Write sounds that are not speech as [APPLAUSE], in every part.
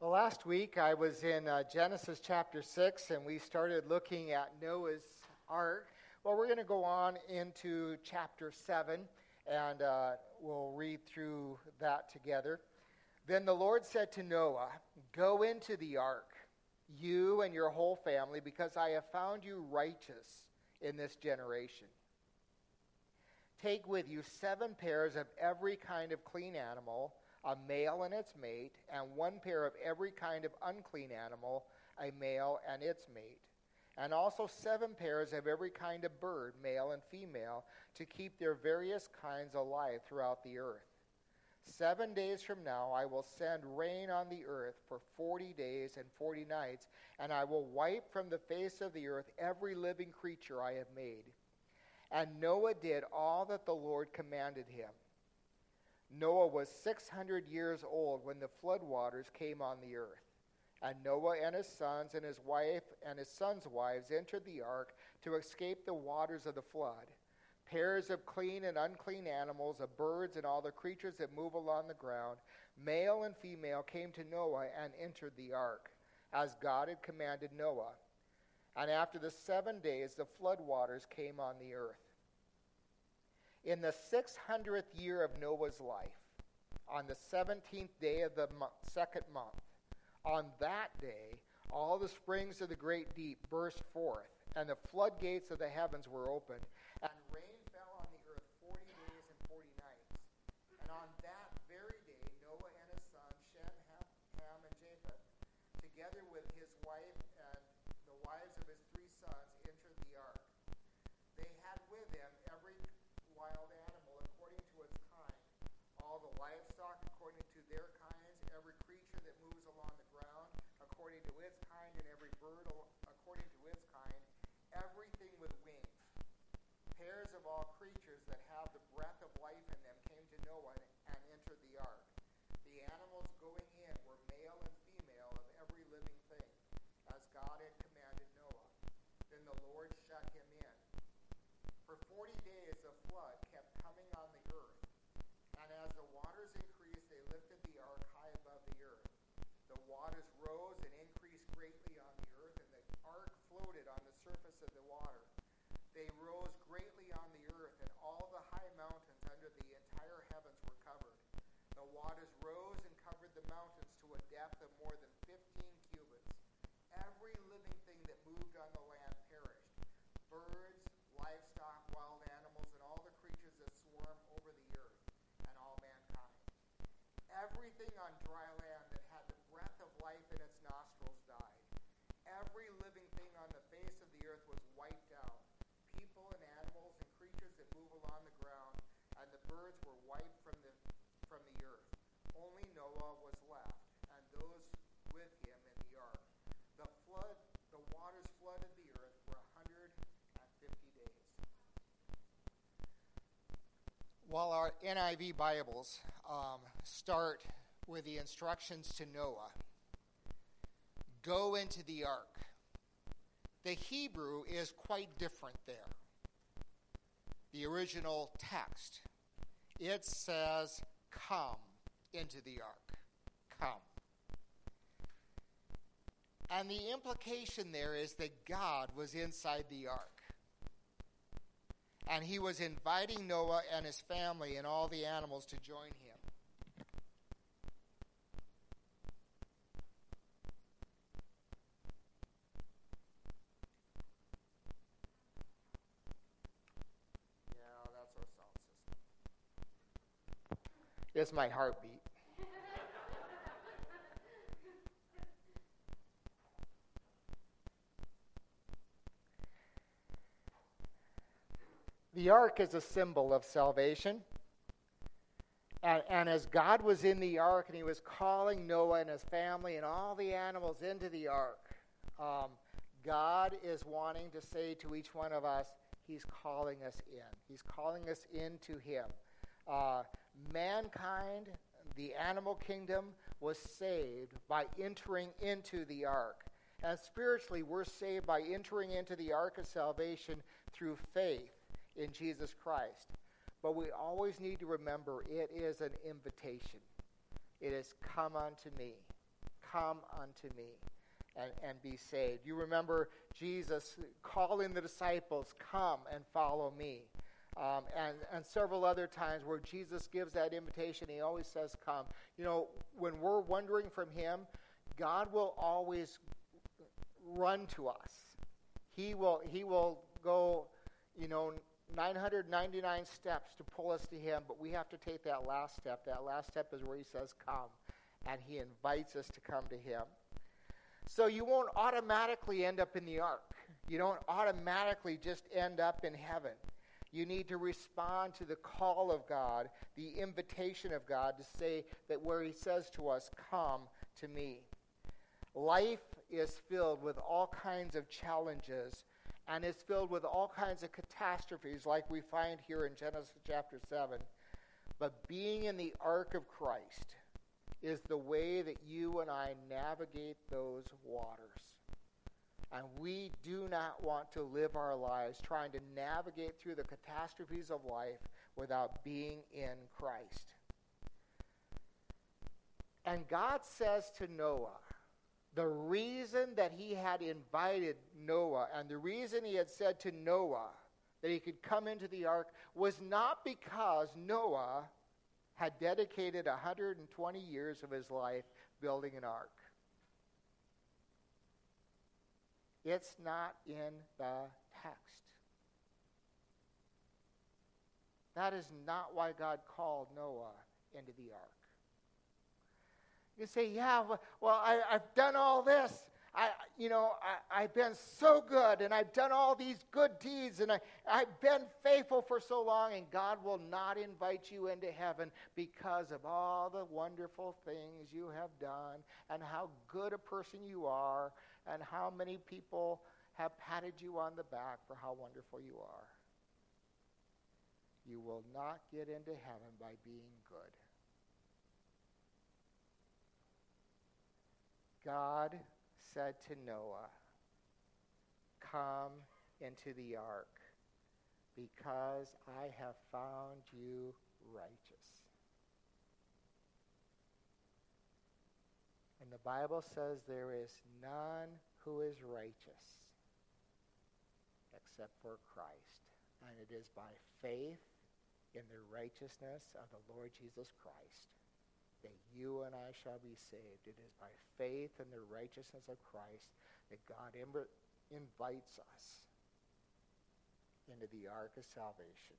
Well, last week I was in uh, Genesis chapter 6 and we started looking at Noah's Ark. Well, we're going to go on into chapter 7 and uh, we'll read through that together. Then the Lord said to Noah, Go into the ark, you and your whole family, because I have found you righteous in this generation. Take with you seven pairs of every kind of clean animal a male and its mate, and one pair of every kind of unclean animal, a male and its mate, and also seven pairs of every kind of bird, male and female, to keep their various kinds alive throughout the earth. Seven days from now, I will send rain on the earth for forty days and forty nights, and I will wipe from the face of the earth every living creature I have made. And Noah did all that the Lord commanded him. Noah was 600 years old when the floodwaters came on the earth. And Noah and his sons and his wife and his sons' wives entered the ark to escape the waters of the flood. Pairs of clean and unclean animals, of birds and all the creatures that move along the ground, male and female, came to Noah and entered the ark, as God had commanded Noah. And after the seven days, the flood waters came on the earth. In the 600th year of Noah's life, on the 17th day of the mo- second month, on that day, all the springs of the great deep burst forth, and the floodgates of the heavens were opened, that moves along the ground according to its kind, and every bird according to its kind, everything with wings, pairs of all creatures that have mountains to a depth of more than 15 cubits. Every living thing that moved on the land perished. Birds, livestock, wild animals, and all the creatures that swarm over the earth, and all mankind. Everything on dry land that had the breath of life in its nostrils died. Every living thing on the face of the earth was wiped out. People and animals and creatures that move along the ground, and the birds were wiped from the from the earth. Only Noah was While our NIV Bibles um, start with the instructions to Noah go into the ark, the Hebrew is quite different there. The original text, it says, Come into the ark. Come. And the implication there is that God was inside the ark and he was inviting Noah and his family and all the animals to join him. Yeah, that's our sound system. It's my heartbeat. The ark is a symbol of salvation. And, and, as God was in the ark and he was calling Noah and his family and all the animals into the ark, um, God is wanting to say to each one of us, He's calling us in. He's calling us into Him. Uh, mankind, the animal kingdom, was saved by entering into the ark. And spiritually, we're saved by entering into the ark of salvation through faith in Jesus Christ. But we always need to remember it is an invitation. It is come unto me. Come unto me and, and be saved. You remember Jesus calling the disciples, Come and follow me. Um, and, and several other times where Jesus gives that invitation, he always says, Come. You know, when we're wandering from him, God will always run to us. He will, he will go, you know, 999 steps to pull us to him, but we have to take that last step. That last step is where he says, Come. And he invites us to come to him. So you won't automatically end up in the ark. You don't automatically just end up in heaven. You need to respond to the call of God, the invitation of God to say that where He says to us, Come to me. Life is filled with all kinds of challenges and is filled with all kinds of catastrophes, like we find here in Genesis chapter 7. But being in the ark of Christ is the way that you and I navigate those waters. And we do not want to live our lives trying to navigate through the catastrophes of life without being in Christ. And God says to Noah, the reason that he had invited Noah and the reason he had said to Noah that he could come into the ark was not because Noah had dedicated 120 years of his life building an ark. It's not in the text. That is not why God called Noah into the ark. You say, yeah, well, I, have done all this. I, you know, I, have been so good and I've done all these good deeds and I, I've been faithful for so long, and God will not invite you into heaven because of all the wonderful things you have done and how good a person you are and how many people have patted you on the back for how wonderful you are. You will not get into heaven by being good. God said to Noah, Come into the ark, because I have found you righteous. And the Bible says there is none who is righteous except for Christ. And it is by faith in the righteousness of the Lord Jesus Christ that you and I shall be saved. It is by faith in the righteousness of Christ that God Im- invites us into the ark of salvation.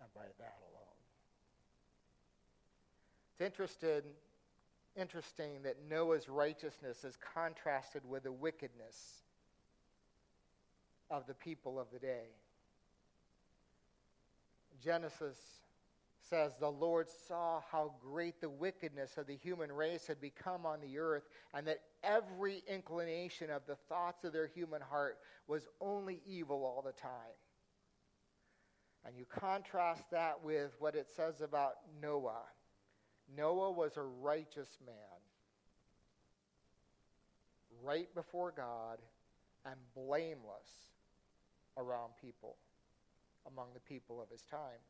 And by that alone. It's interested, interesting that Noah's righteousness is contrasted with the wickedness of the people of the day. Genesis says, The Lord saw how great the wickedness of the human race had become on the earth, and that every inclination of the thoughts of their human heart was only evil all the time. And you contrast that with what it says about Noah. Noah was a righteous man, right before God, and blameless around people, among the people of his time.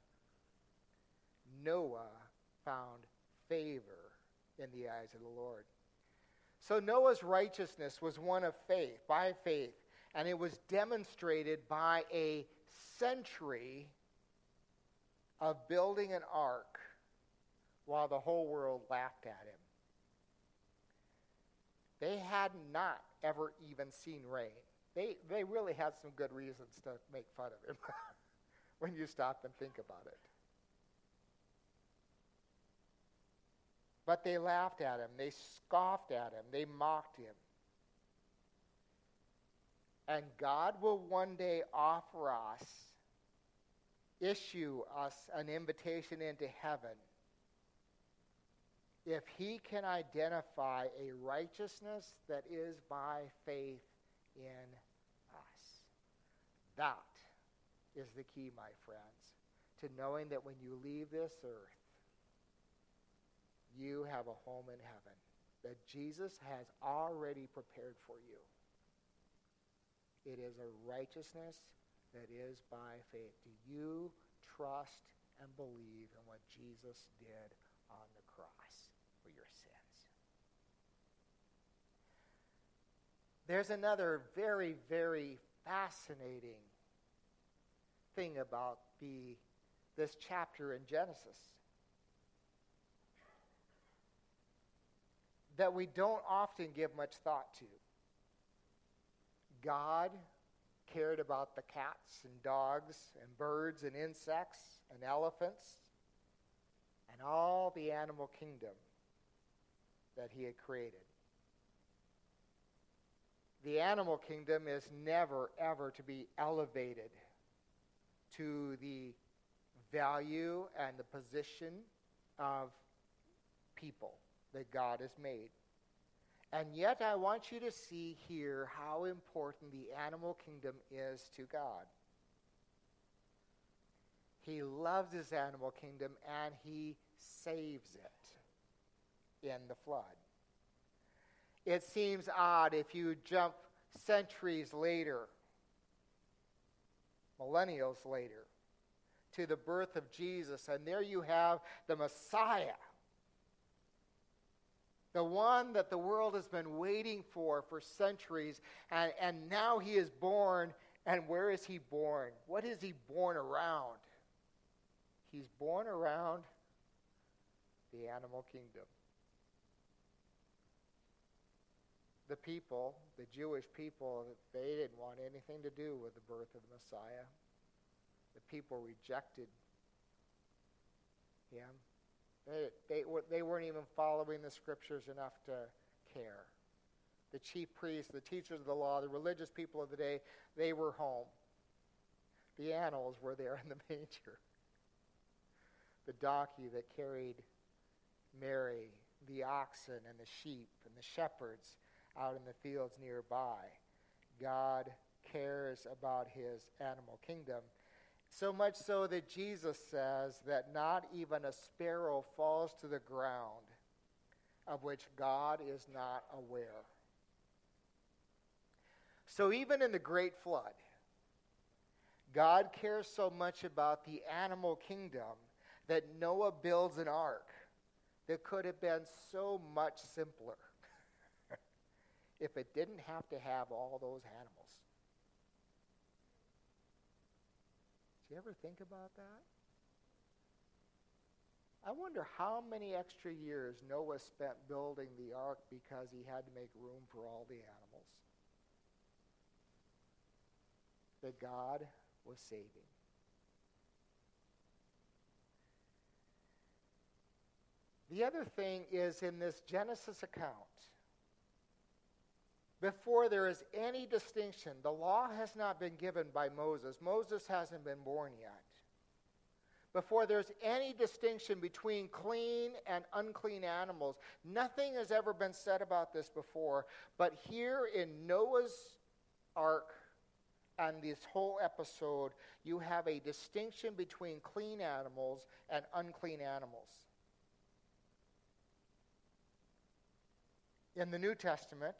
Noah found favor in the eyes of the Lord. So Noah's righteousness was one of faith, by faith, and it was demonstrated by a century of building an ark while the whole world laughed at him. They had not ever even seen rain. They, they really had some good reasons to make fun of him [LAUGHS] when you stop and think about it. But they laughed at him, they scoffed at him, they mocked him. And God will one day offer us, issue us an invitation into heaven if he can identify a righteousness that is by faith in us. That is the key, my friends, to knowing that when you leave this earth, you have a home in heaven that Jesus has already prepared for you. It is a righteousness that is by faith. Do you trust and believe in what Jesus did on the cross for your sins? There's another very, very fascinating thing about the, this chapter in Genesis. That we don't often give much thought to. God cared about the cats and dogs and birds and insects and elephants and all the animal kingdom that he had created. The animal kingdom is never, ever to be elevated to the value and the position of people that God has made. And yet, I want you to see here how important the animal kingdom is to God. He loves his animal kingdom and he saves it in the flood. It seems odd if you jump centuries later, millennials later, to the birth of Jesus, and there you have the Messiah the one that the world has been waiting for for centuries, and, and now he is born. And where is he born? What is he born around? He's born around the animal kingdom. The people, the Jewish people, they didn't want anything to do with the birth of the Messiah. The people rejected him. They, they, they weren't even following the scriptures enough to care. The chief priests, the teachers of the law, the religious people of the day, they were home. The animals were there in the [LAUGHS] manger. The donkey that carried Mary, the oxen and the sheep and the shepherds out in the fields nearby. God cares about his animal kingdom so much so that Jesus says that not even a sparrow falls to the ground of which God is not aware. So even in the great flood, God cares so much about the animal kingdom that Noah builds an ark that could have been so much simpler [LAUGHS] if it didn't have to have all those animals. You ever think about that? I wonder how many extra years Noah spent building the ark because he had to make room for all the animals that God was saving. The other thing is in this Genesis account, before there is any distinction. The law has not been given by Moses. Moses hasn't been born yet. Before there's any distinction between clean and unclean animals, nothing has ever been said about this before. But here in Noah's ark and this whole episode, you have a distinction between clean animals and unclean animals. In the New Testament,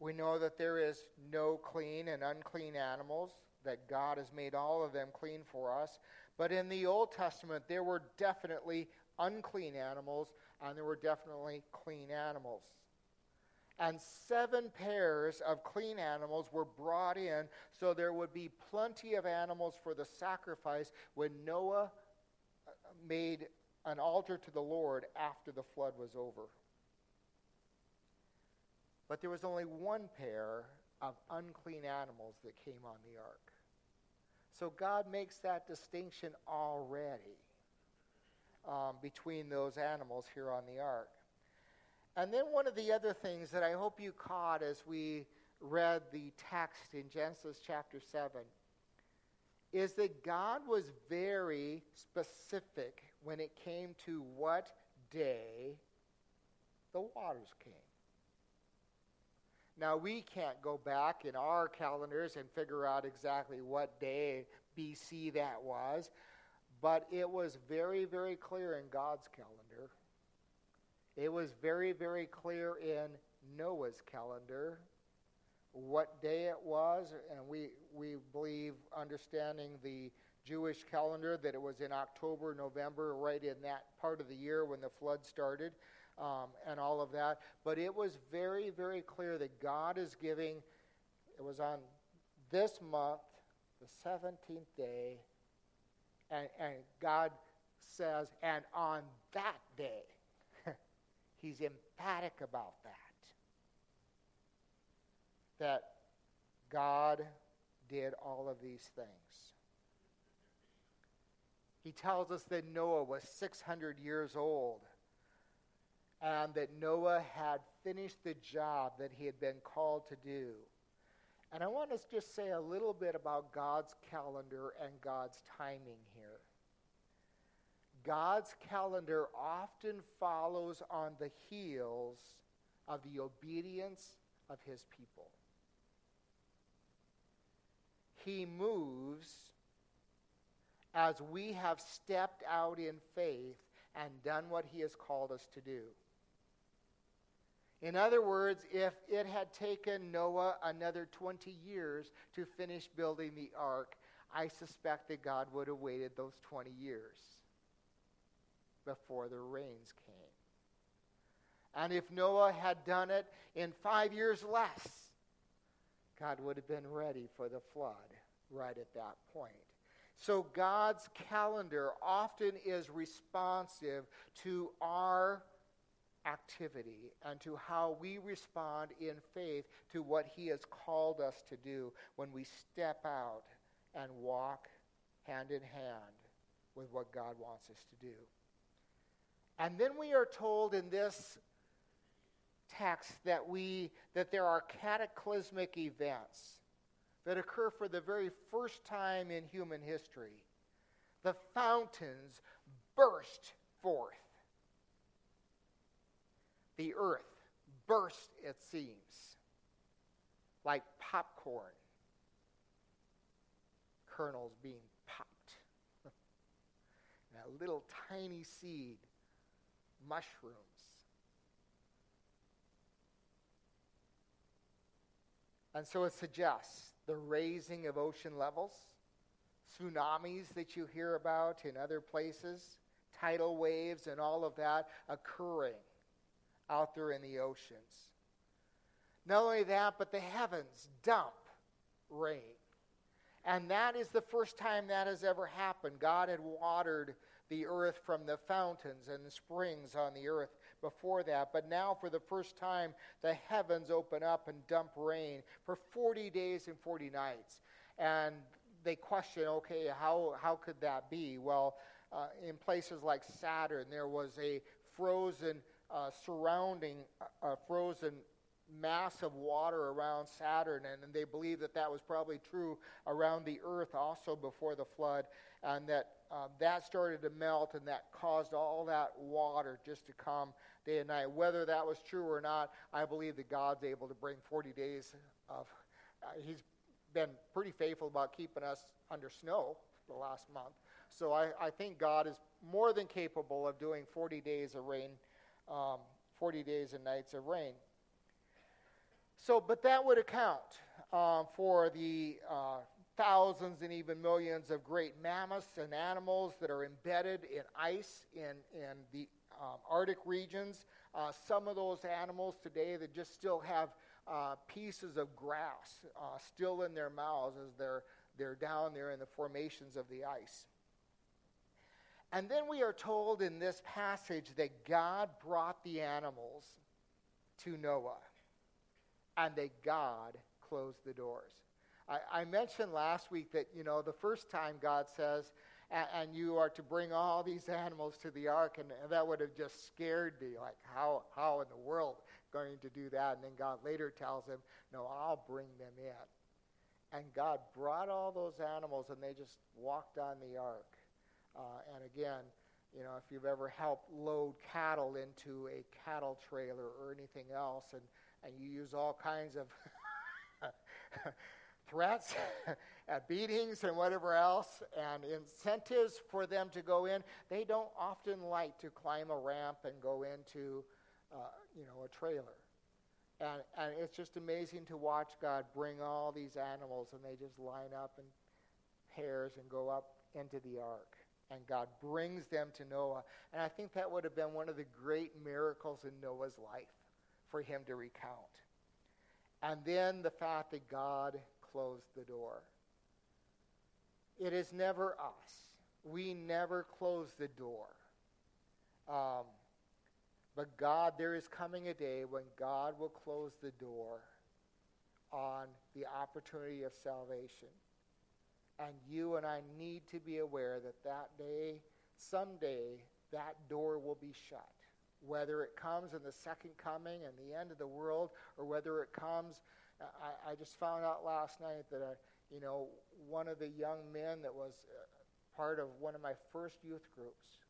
we know that there is no clean and unclean animals, that God has made all of them clean for us. But in the Old Testament, there were definitely unclean animals, and there were definitely clean animals. And seven pairs of clean animals were brought in, so there would be plenty of animals for the sacrifice when Noah uh, made an altar to the Lord after the flood was over. But there was only one pair of unclean animals that came on the ark. So God makes that distinction already um, between those animals here on the ark. And then one of the other things that I hope you caught as we read the text in Genesis chapter 7 is that God was very specific when it came to what day the waters came. Now, we can't go back in our calendars and figure out exactly what day BC that was, but it was very, very clear in God's calendar. It was very, very clear in Noah's calendar what day it was, and we, we believe, understanding the Jewish calendar, that it was in October, November, right in that part of the year when the flood started. Um, and all of that. But it was very, very clear that God is giving, it was on this month, the 17th day, and, and God says, and on that day, [LAUGHS] he's emphatic about that. That God did all of these things. He tells us that Noah was 600 years old and that Noah had finished the job that he had been called to do. And I want to just say a little bit about God's calendar and God's timing here. God's calendar often follows on the heels of the obedience of his people. He moves as we have stepped out in faith and done what he has called us to do. In other words, if it had taken Noah another 20 years to finish building the ark, I suspect that God would have waited those 20 years before the rains came. And if Noah had done it in five years less, God would have been ready for the flood right at that point. So God's calendar often is responsive to our activity and to how we respond in faith to what He has called us to do when we step out and walk hand in hand with what God wants us to do. And then we are told in this text that we that there are cataclysmic events that occur for the very first time in human history. The fountains burst forth the earth burst, it seems, like popcorn kernels being popped. [LAUGHS] that little tiny seed, mushrooms. And so it suggests the raising of ocean levels, tsunamis that you hear about in other places, tidal waves, and all of that occurring out there in the oceans. Not only that, but the heavens dump rain. And that is the first time that has ever happened. God had watered the earth from the fountains and the springs on the earth before that. But now, for the first time, the heavens open up and dump rain for 40 days and 40 nights. And they question, okay, how, how could that be? Well, uh, in places like Saturn, there was a frozen uh, surrounding a frozen mass of water around Saturn, and, and they believe that that was probably true around the Earth also before the flood, and that uh, that started to melt, and that caused all that water just to come day and night. Whether that was true or not, I believe that God's able to bring 40 days of. Uh, he's been pretty faithful about keeping us under snow the last month. So I, I think God is more than capable of doing 40 days of rain um, 40 days and nights of rain. So, but that would account uh, for the uh, thousands and even millions of great mammoths and animals that are embedded in ice in, in the um, Arctic regions. Uh, some of those animals today that just still have uh, pieces of grass uh, still in their mouths as they're, they're down there in the formations of the ice. And then we are told in this passage that God brought the animals to Noah and that God closed the doors. I, I mentioned last week that, you know, the first time God says, and, you are to bring all these animals to the ark, and, and that would have just scared me. Like, how, how in the world going to do that? And then God later tells him, no, I'll bring them in. And God brought all those animals, and they just walked on the ark. Uh, and again, you know, if you've ever helped load cattle into a cattle trailer or anything else, and, and you use all kinds of [LAUGHS] threats [LAUGHS] and beatings and whatever else, and incentives for them to go in, they don't often like to climb a ramp and go into, uh, you know, a trailer. And, and it's just amazing to watch God bring all these animals, and they just line up in pairs and go up into the ark. and God brings them to Noah. And I think that would have been one of the great miracles in Noah's life for him to recount. And then the fact that God closed the door. It is never us. We never close the door. Um, but God, there is coming a day when God will close the door on the opportunity of salvation. And you and I need to be aware that that day, someday, that door will be shut. Whether it comes in the second coming and the end of the world, or whether it comes, I, I just found out last night that, uh, you know, one of the young men that was uh, part of one of my first youth groups,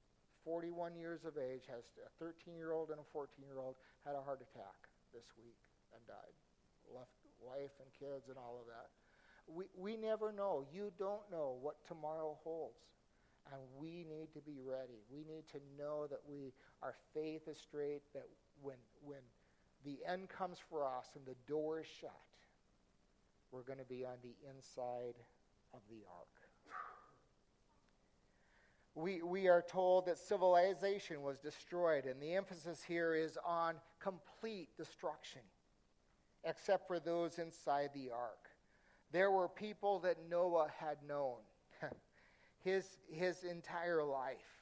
41 years of age, has a 13 year old and a 14 year old, had a heart attack this week and died. Left wife and kids and all of that. We, we never know. You don't know what tomorrow holds. And we need to be ready. We need to know that we our faith is straight, that when when the end comes for us and the door is shut, we're going to be on the inside of the ark. We, we are told that civilization was destroyed, and the emphasis here is on complete destruction, except for those inside the ark. There were people that Noah had known [LAUGHS] his, his entire life.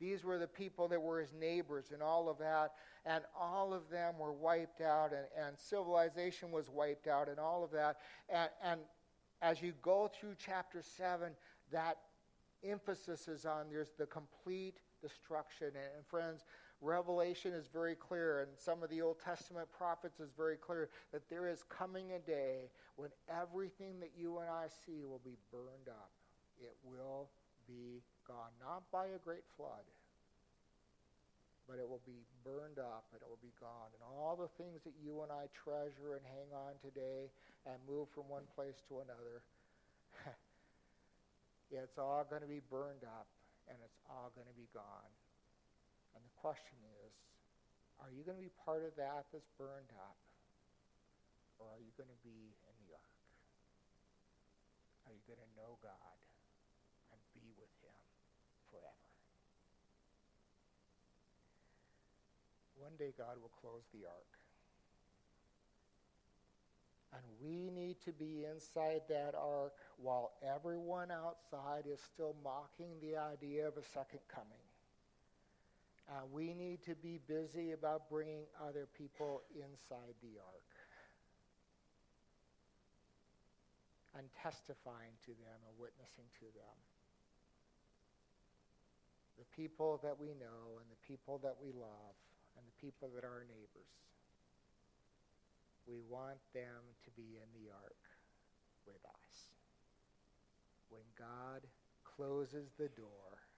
These were the people that were his neighbors and all of that. And all of them were wiped out, and, and civilization was wiped out, and all of that. And, and as you go through chapter 7, that emphasis is on there's the complete destruction. And, and friends, Revelation is very clear, and some of the Old Testament prophets is very clear that there is coming a day when everything that you and I see will be burned up. It will be gone, not by a great flood, but it will be burned up and it will be gone. And all the things that you and I treasure and hang on today and move from one place to another, [LAUGHS] it's all going to be burned up and it's all going to be gone. And the question is, are you going to be part of that that's burned up? Or are you going to be in the ark? Are you going to know God and be with him forever? One day God will close the ark. And we need to be inside that ark while everyone outside is still mocking the idea of a second coming. Uh, we need to be busy about bringing other people inside the ark and testifying to them and witnessing to them. The people that we know and the people that we love and people that are our neighbors. We want them to be in the ark with us. When God closes the door,